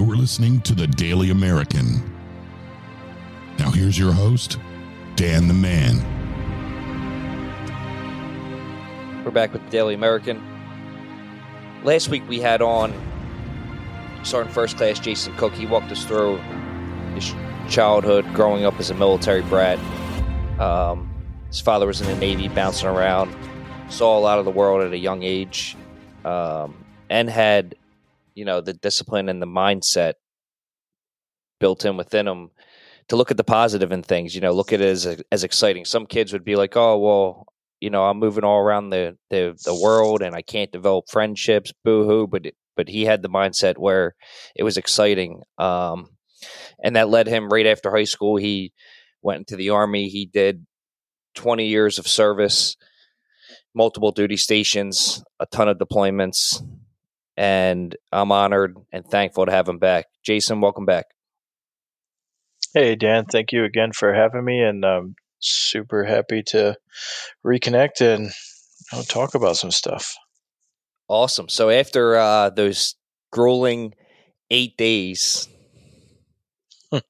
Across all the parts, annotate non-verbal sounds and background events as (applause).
You're listening to the Daily American. Now, here's your host, Dan the Man. We're back with the Daily American. Last week we had on Sergeant First Class Jason Cook. He walked us through his childhood, growing up as a military brat. Um, his father was in the Navy, bouncing around, saw a lot of the world at a young age, um, and had, you know, the discipline and the mindset built in within him to look at the positive in things. You know, look at it as as exciting. Some kids would be like, "Oh, well, you know, I'm moving all around the the, the world and I can't develop friendships, boo hoo." But but he had the mindset where it was exciting, um, and that led him right after high school. He went into the army. He did 20 years of service, multiple duty stations, a ton of deployments, and I'm honored and thankful to have him back. Jason, welcome back. Hey, Dan, thank you again for having me, and I'm super happy to reconnect and know, talk about some stuff. Awesome. So after uh, those grueling eight days, (laughs)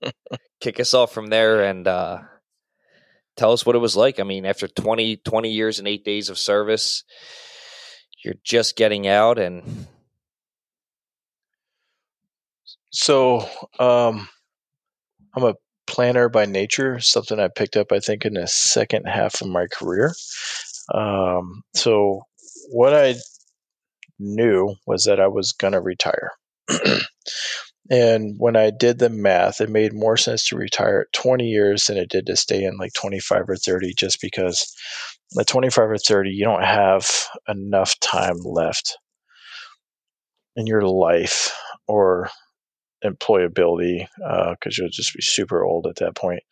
kick us off from there and uh, tell us what it was like. I mean, after 20, 20 years and eight days of service, you're just getting out and. So, um, I'm a planner by nature, something I picked up, I think, in the second half of my career. Um, so, what I knew was that I was going to retire. (clears throat) and when I did the math, it made more sense to retire at 20 years than it did to stay in like 25 or 30, just because at 25 or 30, you don't have enough time left in your life or employability because uh, you'll just be super old at that point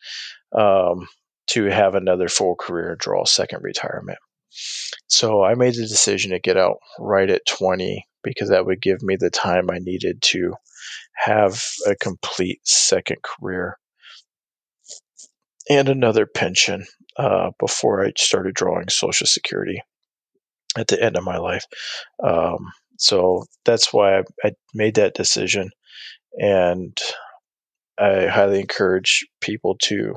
um, to have another full career draw a second retirement. So I made the decision to get out right at 20 because that would give me the time I needed to have a complete second career and another pension uh, before I started drawing Social Security at the end of my life. Um, so that's why I, I, made that decision. And I highly encourage people to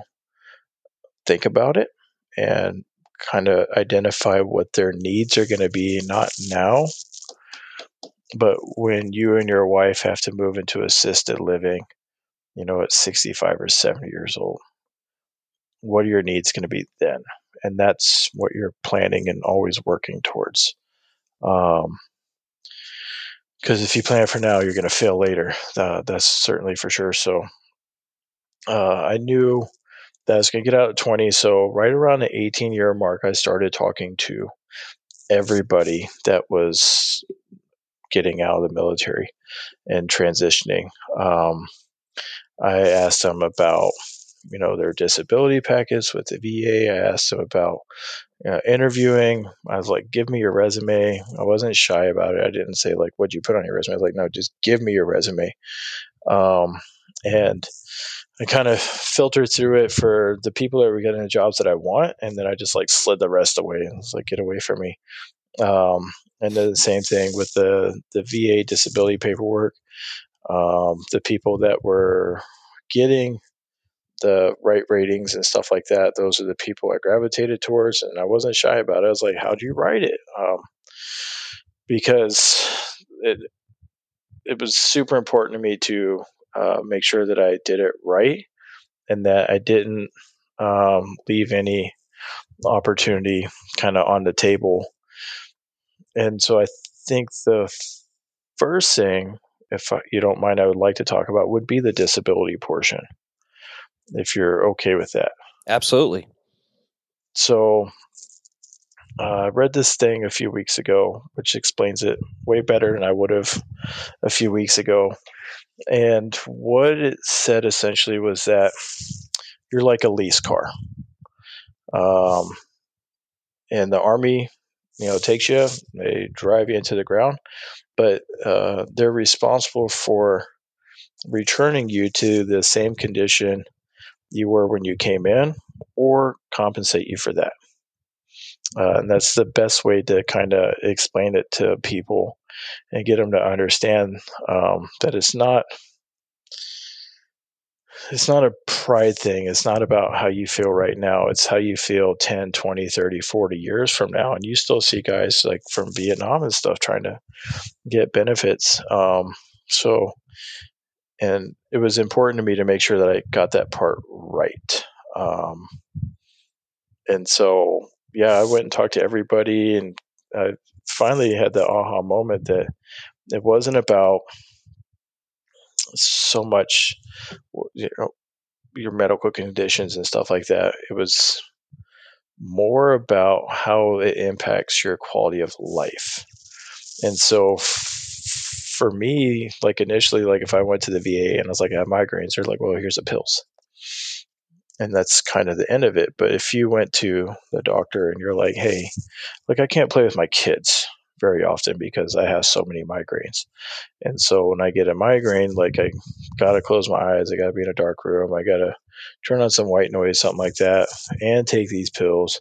think about it and kind of identify what their needs are going to be, not now, but when you and your wife have to move into assisted living, you know, at 65 or 70 years old, what are your needs going to be then? And that's what you're planning and always working towards. Um, because if you plan for now, you're going to fail later. Uh, that's certainly for sure. So uh, I knew that I was going to get out at 20. So right around the 18 year mark, I started talking to everybody that was getting out of the military and transitioning. Um, I asked them about you know their disability package with the VA. I asked them about uh, interviewing. I was like, "Give me your resume." I wasn't shy about it. I didn't say like, "What'd you put on your resume?" I was like, "No, just give me your resume." Um, and I kind of filtered through it for the people that were getting the jobs that I want, and then I just like slid the rest away and was like, "Get away from me." Um, and then the same thing with the the VA disability paperwork. Um, the people that were getting the right ratings and stuff like that, those are the people I gravitated towards, and I wasn't shy about it. I was like, "How do you write it?" Um, because it it was super important to me to uh, make sure that I did it right and that I didn't um, leave any opportunity kind of on the table. And so I think the first thing, if you don't mind, I would like to talk about would be the disability portion if you're okay with that. Absolutely. So uh, I read this thing a few weeks ago, which explains it way better than I would have a few weeks ago. And what it said essentially was that you're like a lease car. Um, and the army, you know, takes you, they drive you into the ground, but uh, they're responsible for returning you to the same condition you were when you came in or compensate you for that. Uh, and that's the best way to kind of explain it to people and get them to understand um, that it's not it's not a pride thing. It's not about how you feel right now. It's how you feel 10, 20, 30, 40 years from now. And you still see guys like from Vietnam and stuff trying to get benefits. Um, so, and it was important to me to make sure that I got that part right. Um, and so, yeah, I went and talked to everybody and I finally had the aha moment that it wasn't about so much you know your medical conditions and stuff like that. It was more about how it impacts your quality of life. And so for me like initially like if i went to the va and i was like i have migraines they're like well here's the pills and that's kind of the end of it but if you went to the doctor and you're like hey like i can't play with my kids very often because I have so many migraines. And so when I get a migraine, like I gotta close my eyes, I gotta be in a dark room, I gotta turn on some white noise, something like that, and take these pills.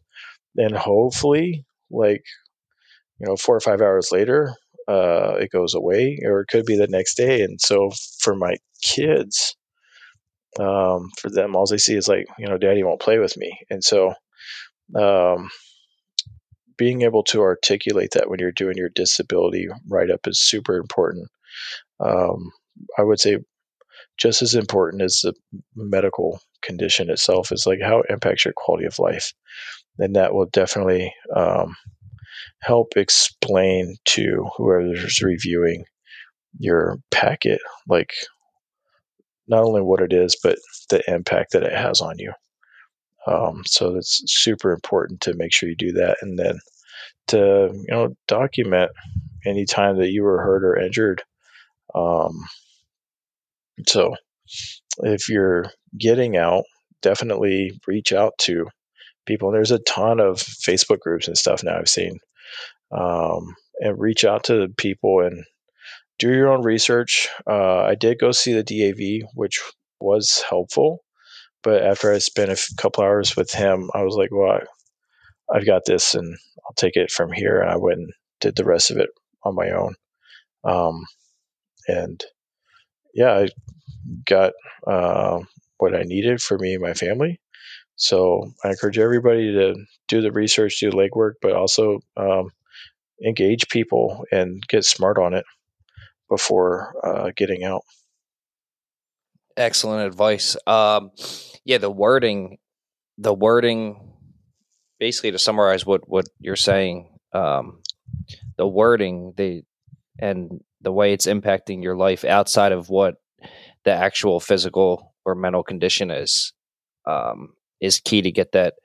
Then hopefully, like you know, four or five hours later, uh, it goes away, or it could be the next day. And so for my kids, um, for them, all they see is like, you know, daddy won't play with me. And so, um, being able to articulate that when you're doing your disability write up is super important. Um, I would say just as important as the medical condition itself is like how it impacts your quality of life. And that will definitely um, help explain to whoever's reviewing your packet, like not only what it is, but the impact that it has on you. Um, so it's super important to make sure you do that, and then to you know document any time that you were hurt or injured. Um, so if you're getting out, definitely reach out to people. And There's a ton of Facebook groups and stuff now I've seen, um, and reach out to people and do your own research. Uh, I did go see the DAV, which was helpful. But after I spent a couple hours with him, I was like, well, I've got this and I'll take it from here. And I went and did the rest of it on my own. Um, and yeah, I got uh, what I needed for me and my family. So I encourage everybody to do the research, do the legwork, but also um, engage people and get smart on it before uh, getting out. Excellent advice. Um, yeah, the wording, the wording, basically to summarize what what you're saying, um, the wording, the and the way it's impacting your life outside of what the actual physical or mental condition is, um, is key to get that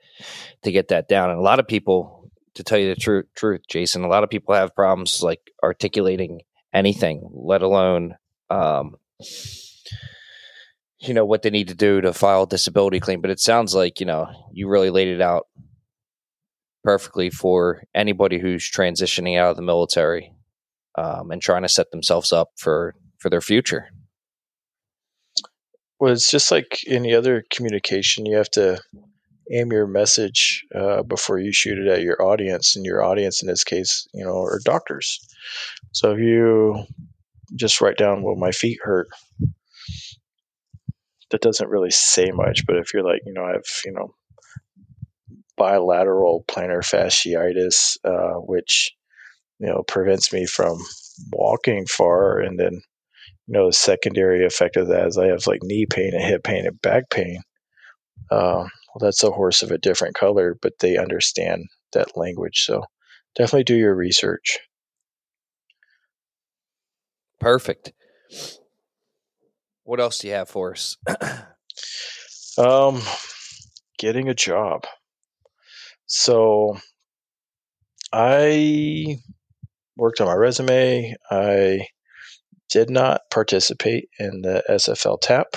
to get that down. And a lot of people, to tell you the truth, truth, Jason, a lot of people have problems like articulating anything, let alone. Um, you know what they need to do to file a disability claim but it sounds like you know you really laid it out perfectly for anybody who's transitioning out of the military um, and trying to set themselves up for for their future well it's just like any other communication you have to aim your message uh, before you shoot it at your audience and your audience in this case you know are doctors so if you just write down well my feet hurt that doesn't really say much. But if you're like, you know, I have, you know, bilateral plantar fasciitis, uh, which, you know, prevents me from walking far. And then, you know, the secondary effect of that is I have like knee pain and hip pain and back pain. Uh, well, that's a horse of a different color, but they understand that language. So definitely do your research. Perfect. What else do you have for us? um, getting a job. So I worked on my resume. I did not participate in the SFL TAP.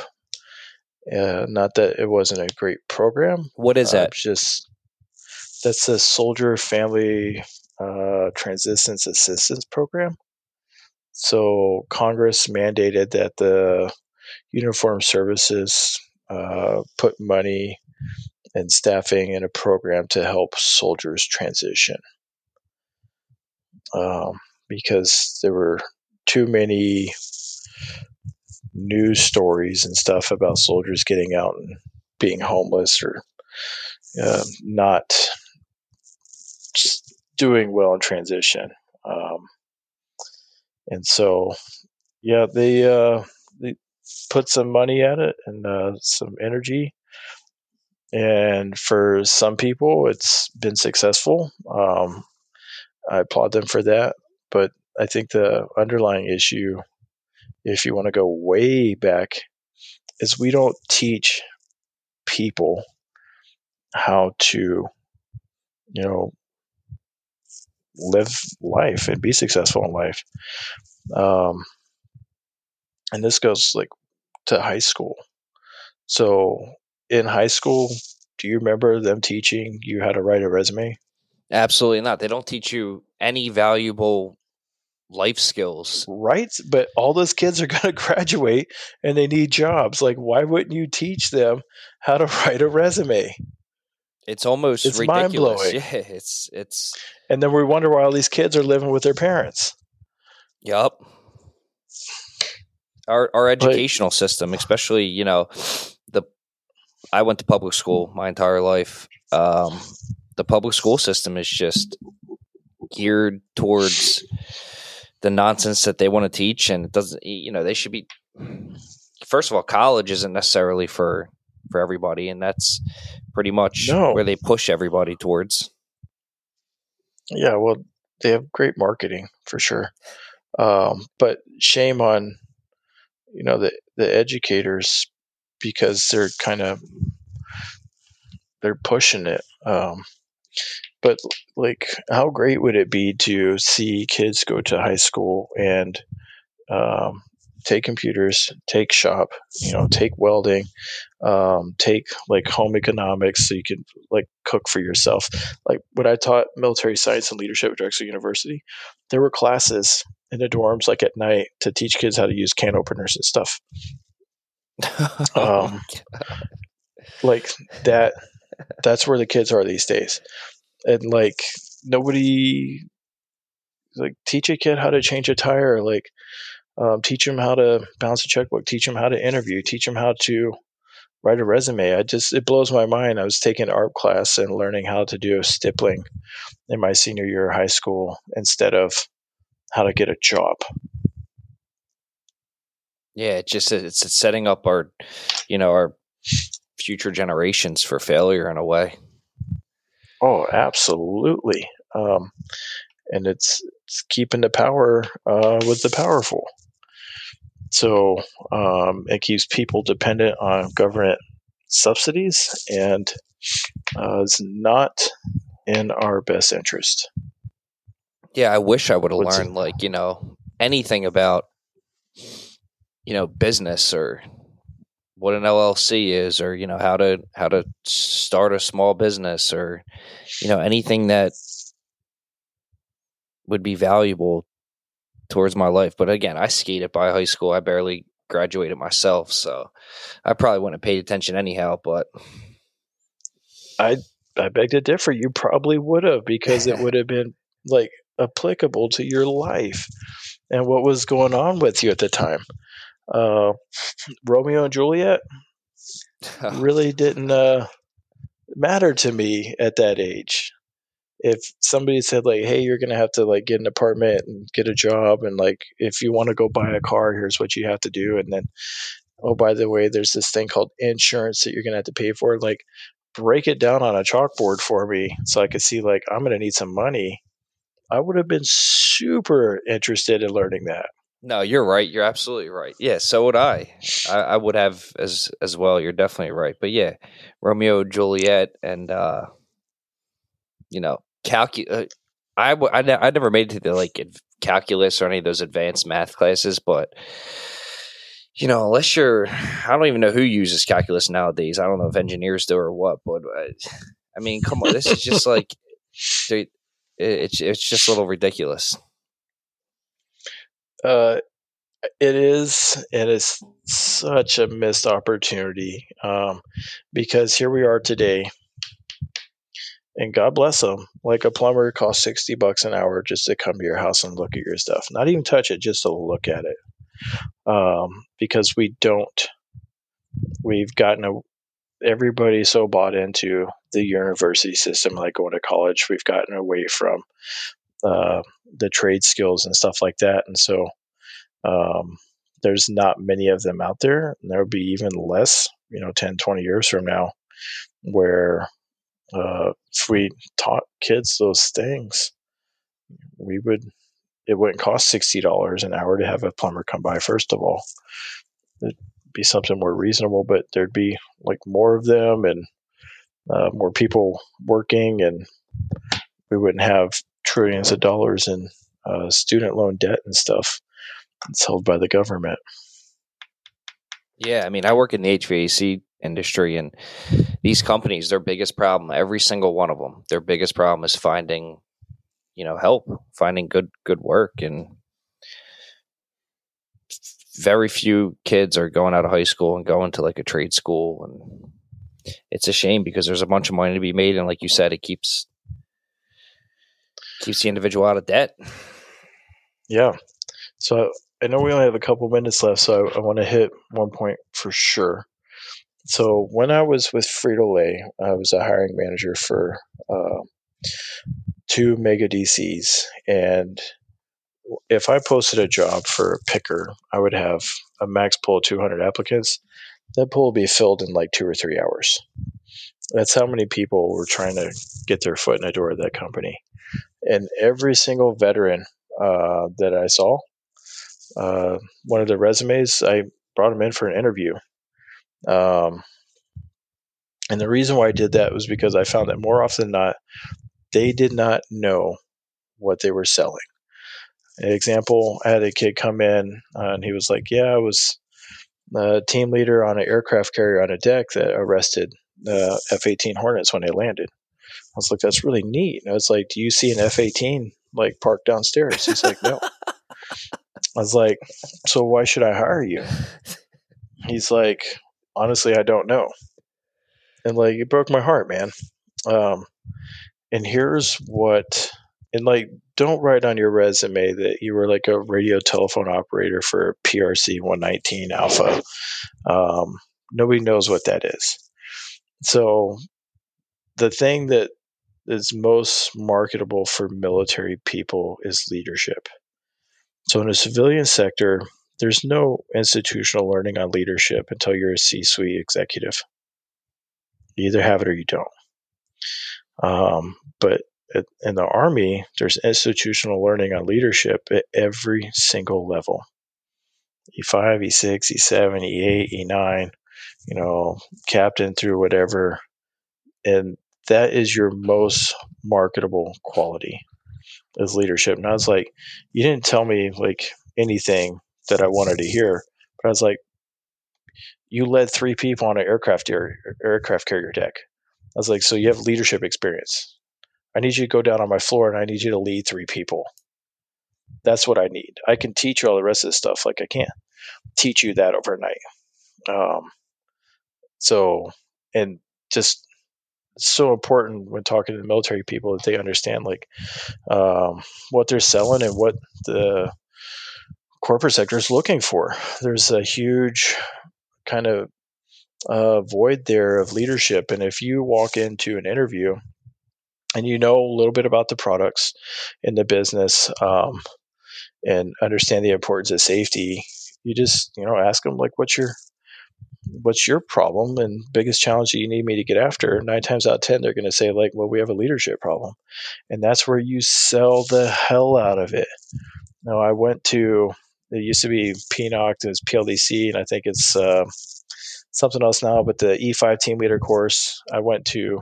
Uh, not that it wasn't a great program. What is that? Uh, just that's the Soldier Family uh, Transitions Assistance Program. So Congress mandated that the uniform services uh, put money and staffing in a program to help soldiers transition um, because there were too many news stories and stuff about soldiers getting out and being homeless or uh, not doing well in transition. Um, and so, yeah, they uh, they put some money at it and uh, some energy. And for some people, it's been successful. Um, I applaud them for that. But I think the underlying issue, if you want to go way back, is we don't teach people how to, you know, live life and be successful in life. Um, and this goes like to high school. So in high school, do you remember them teaching you how to write a resume? Absolutely not. They don't teach you any valuable life skills. Right? But all those kids are (laughs) going to graduate and they need jobs. Like, why wouldn't you teach them how to write a resume? It's almost It's ridiculous. mind-blowing. Yeah, it's it's And then we wonder why all these kids are living with their parents. yup. Our our educational system, especially you know, the I went to public school my entire life. Um, the public school system is just geared towards the nonsense that they want to teach, and it doesn't. You know, they should be. First of all, college isn't necessarily for for everybody, and that's pretty much No. where they push everybody towards. Yeah, well, they have great marketing for sure. Um, but shame on, you know, the, the educators because they're kind of, they're pushing it. Um, but like, how great would it be to see kids go to high school and um, take computers, take shop, you know, take welding, um, take like home economics so you can like cook for yourself. Like when I taught military science and leadership at Drexel University, there were classes in the dorms like at night to teach kids how to use can openers and stuff. (laughs) Um, like that that's where the kids are these days and like nobody like teach a kid how to change a tire like um, teach them how to balance a checkbook teach them how to interview teach them how to write a resume. I just it blows my mind. I was taking art class and learning how to do stippling in my senior year of high school instead of how to get a job. Yeah, it's just it's it's setting up our, you know, our future generations for failure in a way. Oh, absolutely. Um, and it's, it's keeping the power uh, with the powerful. So um, it keeps people dependent on government subsidies, and uh, it's not in our best interest. Yeah, I wish I would have learned like you know anything about, you know, business or what an LLC is, or you know how to how to start a small business, or you know anything that would be valuable towards my life. But again, I skated by high school. I barely graduated myself, so I probably wouldn't have paid attention anyhow. But I I beg to differ. You probably would have because it would have been like applicable to your life and what was going on with you at the time. Uh, Romeo and Juliet (laughs) really didn't uh, matter to me at that age. If somebody said like, "Hey, you're gonna have to like get an apartment and get a job, and like if you want to go buy a car, here's what you have to do," and then, oh, by the way, there's this thing called insurance that you're gonna have to pay for. Like, break it down on a chalkboard for me so I could see like I'm gonna need some money. I would have been super interested in learning that. No, you're right. You're absolutely right. Yeah, so would I. I, I would have as as well. You're definitely right. But yeah, Romeo Juliet and uh you know calcu. Uh, I w- I, ne- I never made it to the like calculus or any of those advanced math classes, but you know, unless you're, I don't even know who uses calculus nowadays. I don't know if engineers do or what, but uh, I mean, come on, this is just like, (laughs) dude, it, it's it's just a little ridiculous. Uh, it is. It is such a missed opportunity um, because here we are today, and God bless them. Like a plumber costs sixty bucks an hour just to come to your house and look at your stuff. Not even touch it, just to look at it. um, because we don't. We've gotten a everybody so bought into the university system, like going to college. We've gotten away from uh, the trade skills and stuff like that, and so um, there's not many of them out there. And there'll be even less, you know, 10, 20 years from now, where uh, if we taught kids those things, we would it wouldn't cost sixty dollars an hour to have a plumber come by. First of all, it'd be something more reasonable, but there'd be like more of them and uh, more people working, and we wouldn't have trillions of dollars in uh, student loan debt and stuff that's held by the government. Yeah, I mean, I work in the HVAC industry, and these companies, their biggest problem, every single one of them, their biggest problem is finding you know help finding good good work and very few kids are going out of high school and going to like a trade school and it's a shame because there's a bunch of money to be made and like you said it keeps keeps the individual out of debt yeah so i know we only have a couple minutes left so i, want to hit one point for sure so when i was with frito-lay i was a hiring manager for uh, two mega DCs. And if I posted a job for a picker, I would have a max pool of 200 applicants. That pool would be filled in like two or three hours. That's how many people were trying to get their foot in the door of that company. And every single veteran uh, that I saw, uh, one of the resumes, I brought them in for an interview. Um, and the reason why I did that was because I found that more often than not, they did not know what they were selling. An example, I had a kid come in uh, and he was like, Yeah, I was a team leader on an aircraft carrier on a deck that arrested the F 18 Hornets when they landed. I was like, That's really neat. And I was like, Do you see an F 18 like parked downstairs? He's like, No. I was like, So why should I hire you? He's like, Honestly, I don't know. And like, it broke my heart, man. Um, and here's what and like don't write on your resume that you were like a radio telephone operator for PRC 119 Alpha. Um, nobody knows what that is. So the thing that is most marketable for military people is leadership. So in a civilian sector, there's no institutional learning on leadership until you're a C-suite executive. You either have it or you don't. Um, but in the Army, there's institutional learning on leadership at every single level E5, E6, E7, E8, E9, you know, captain through whatever. And that is your most marketable quality is leadership. And I was like, you didn't tell me like anything that I wanted to hear, but I was like, you led three people on an aircraft carrier, aircraft carrier deck. I was like, so you have leadership experience. I need you to go down on my floor and I need you to lead three people. That's what I need. I can teach you all the rest of this stuff. Like I can't teach you that overnight. Um, so, and just so important when talking to the military people that they understand like um, what they're selling and what the corporate sector is looking for. There's a huge kind of uh, void there of leadership. And if you walk into an interview and you know a little bit about the products in the business um, and understand the importance of safety, you just you know ask them like, "What's your what's your problem and biggest challenge that you need me to get after?" Nine times out of ten, they're going to say like, "Well, we have a leadership problem," and that's where you sell the hell out of it. Now, I went to it used to be PNOC, it's PLDC, and I think it's uh, something else now, but the E5 team leader course, I went to,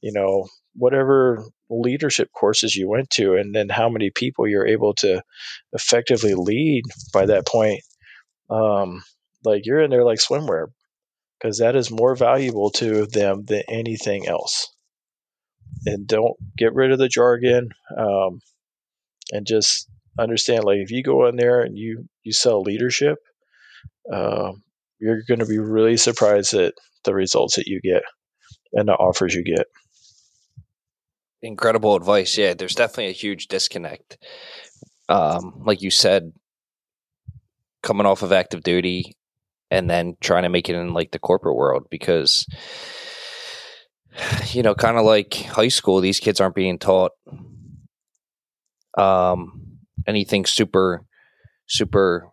you know, whatever leadership courses you went to, and then how many people you're able to effectively lead by that point. Um, like you're in there like swimwear because that is more valuable to them than anything else. And don't get rid of the jargon um, and just understand like if you go in there and you you sell leadership uh, you're going to be really surprised at the results that you get and the offers you get. Incredible advice. Yeah, there's definitely a huge disconnect. Um, like you said, coming off of active duty and then trying to make it in like the corporate world because (sighs) you know kind of like high school these kids aren't being taught um anything super super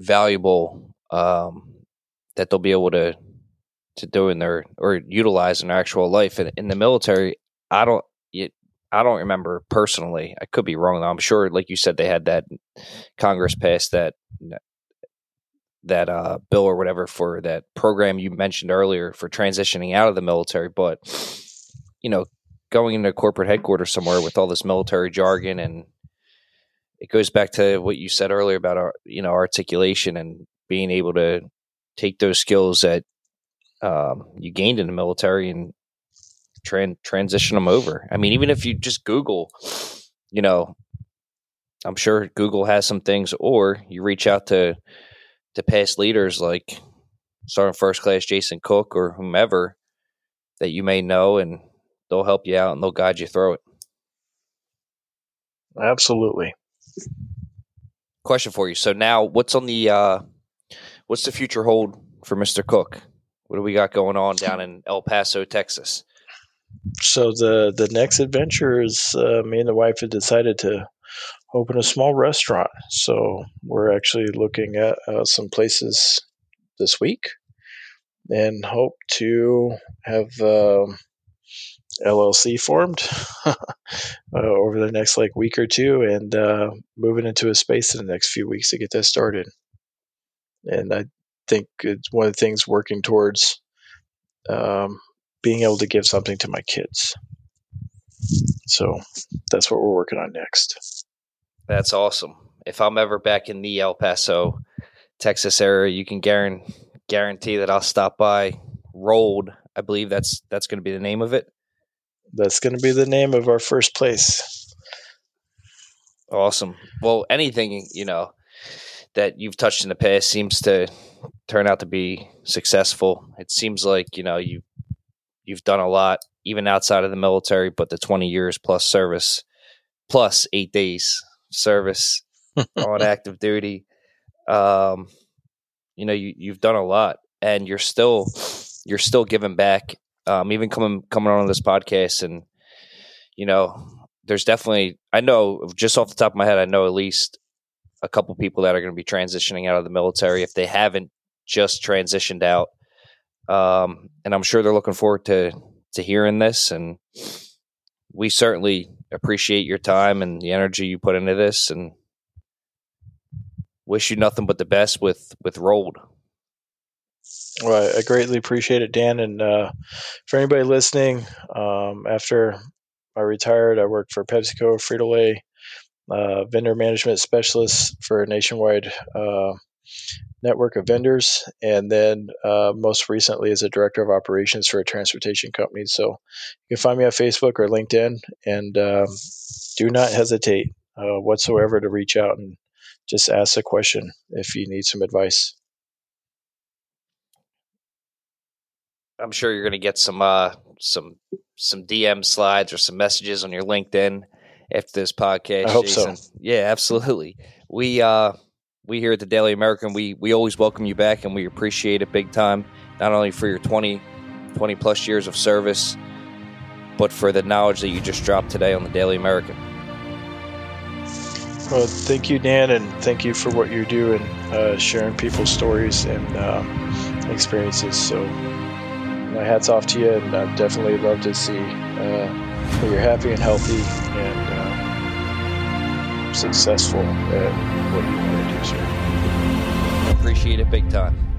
valuable um that they'll be able to to do in their or utilize in their actual life in, in the military i don't I don't remember personally. I could be wrong. Though. I'm sure, like you said, they had that Congress passed that that uh, bill or whatever for that program you mentioned earlier for transitioning out of the military. But you know, going into corporate headquarters somewhere with all this military jargon and it goes back to what you said earlier about our you know articulation and being able to take those skills that um, you gained in the military and tran- transition them over. I mean, even if you just Google, you know, I'm sure Google has some things, or you reach out to to past leaders like Sergeant First Class Jason Cook or whomever that you may know, and they'll help you out and they'll guide you through it. Absolutely. Question for you. So now, what's on the uh, what's the future hold for Mister Cook? What do we got going on down in El Paso, Texas? so the the next adventure is uh, me and the wife have decided to open a small restaurant. So we're actually looking at uh, some places this week and hope to have um, LLC formed (laughs) uh, over the next like week or two and uh, moving into a space in the next few weeks to get that started. And I think it's one of the things working towards um, being able to give something to my kids. So that's what we're working on next. That's awesome. If I'm ever back in the El Paso, Texas area, you can guarantee guarantee that I'll stop by. Rolled, I believe that's that's going to be the name of it. That's going to be the name of our first place. Awesome. Well, anything you know that you've touched in the past seems to turn out to be successful. It seems like you know you you've done a lot even outside of the military, but the 20 years plus service plus eight days service on (laughs) active duty. Um, you know, you, you've done a lot and you're still, you're still giving back. Um, even coming, coming on this podcast and, you know, there's definitely, I know just off the top of my head, I know at least a couple people that are going to be transitioning out of the military. If they haven't just transitioned out, um, and I'm sure they're looking forward to to hearing this. And we certainly appreciate your time and the energy you put into this, and wish you nothing but the best with with Rolled. Well, I greatly appreciate it, Dan. And uh, for anybody listening, um, after I retired, I worked for PepsiCo, Frito Lay, uh, vendor management specialist for a nationwide uh, network of vendors, and then uh, most recently as a director of operations for a transportation company. So you can find me on Facebook or LinkedIn, and um, do not hesitate uh, whatsoever to reach out and just ask a question if you need some advice. I'm sure you're going to get some uh, some some DM slides or some messages on your LinkedIn after this podcast. I hope Jason. so. Yeah, absolutely. We uh, we here at the Daily American, we we always welcome you back and we appreciate it big time, not only for your 20, 20 plus years of service, but for the knowledge that you just dropped today on the Daily American. Well, thank you, Dan, and thank you for what you do and uh, sharing people's stories and uh, experiences. So, my hat's off to you, and I'd definitely love to see uh, that you're happy and healthy and successful at what you want to do, sir. Appreciate it big time.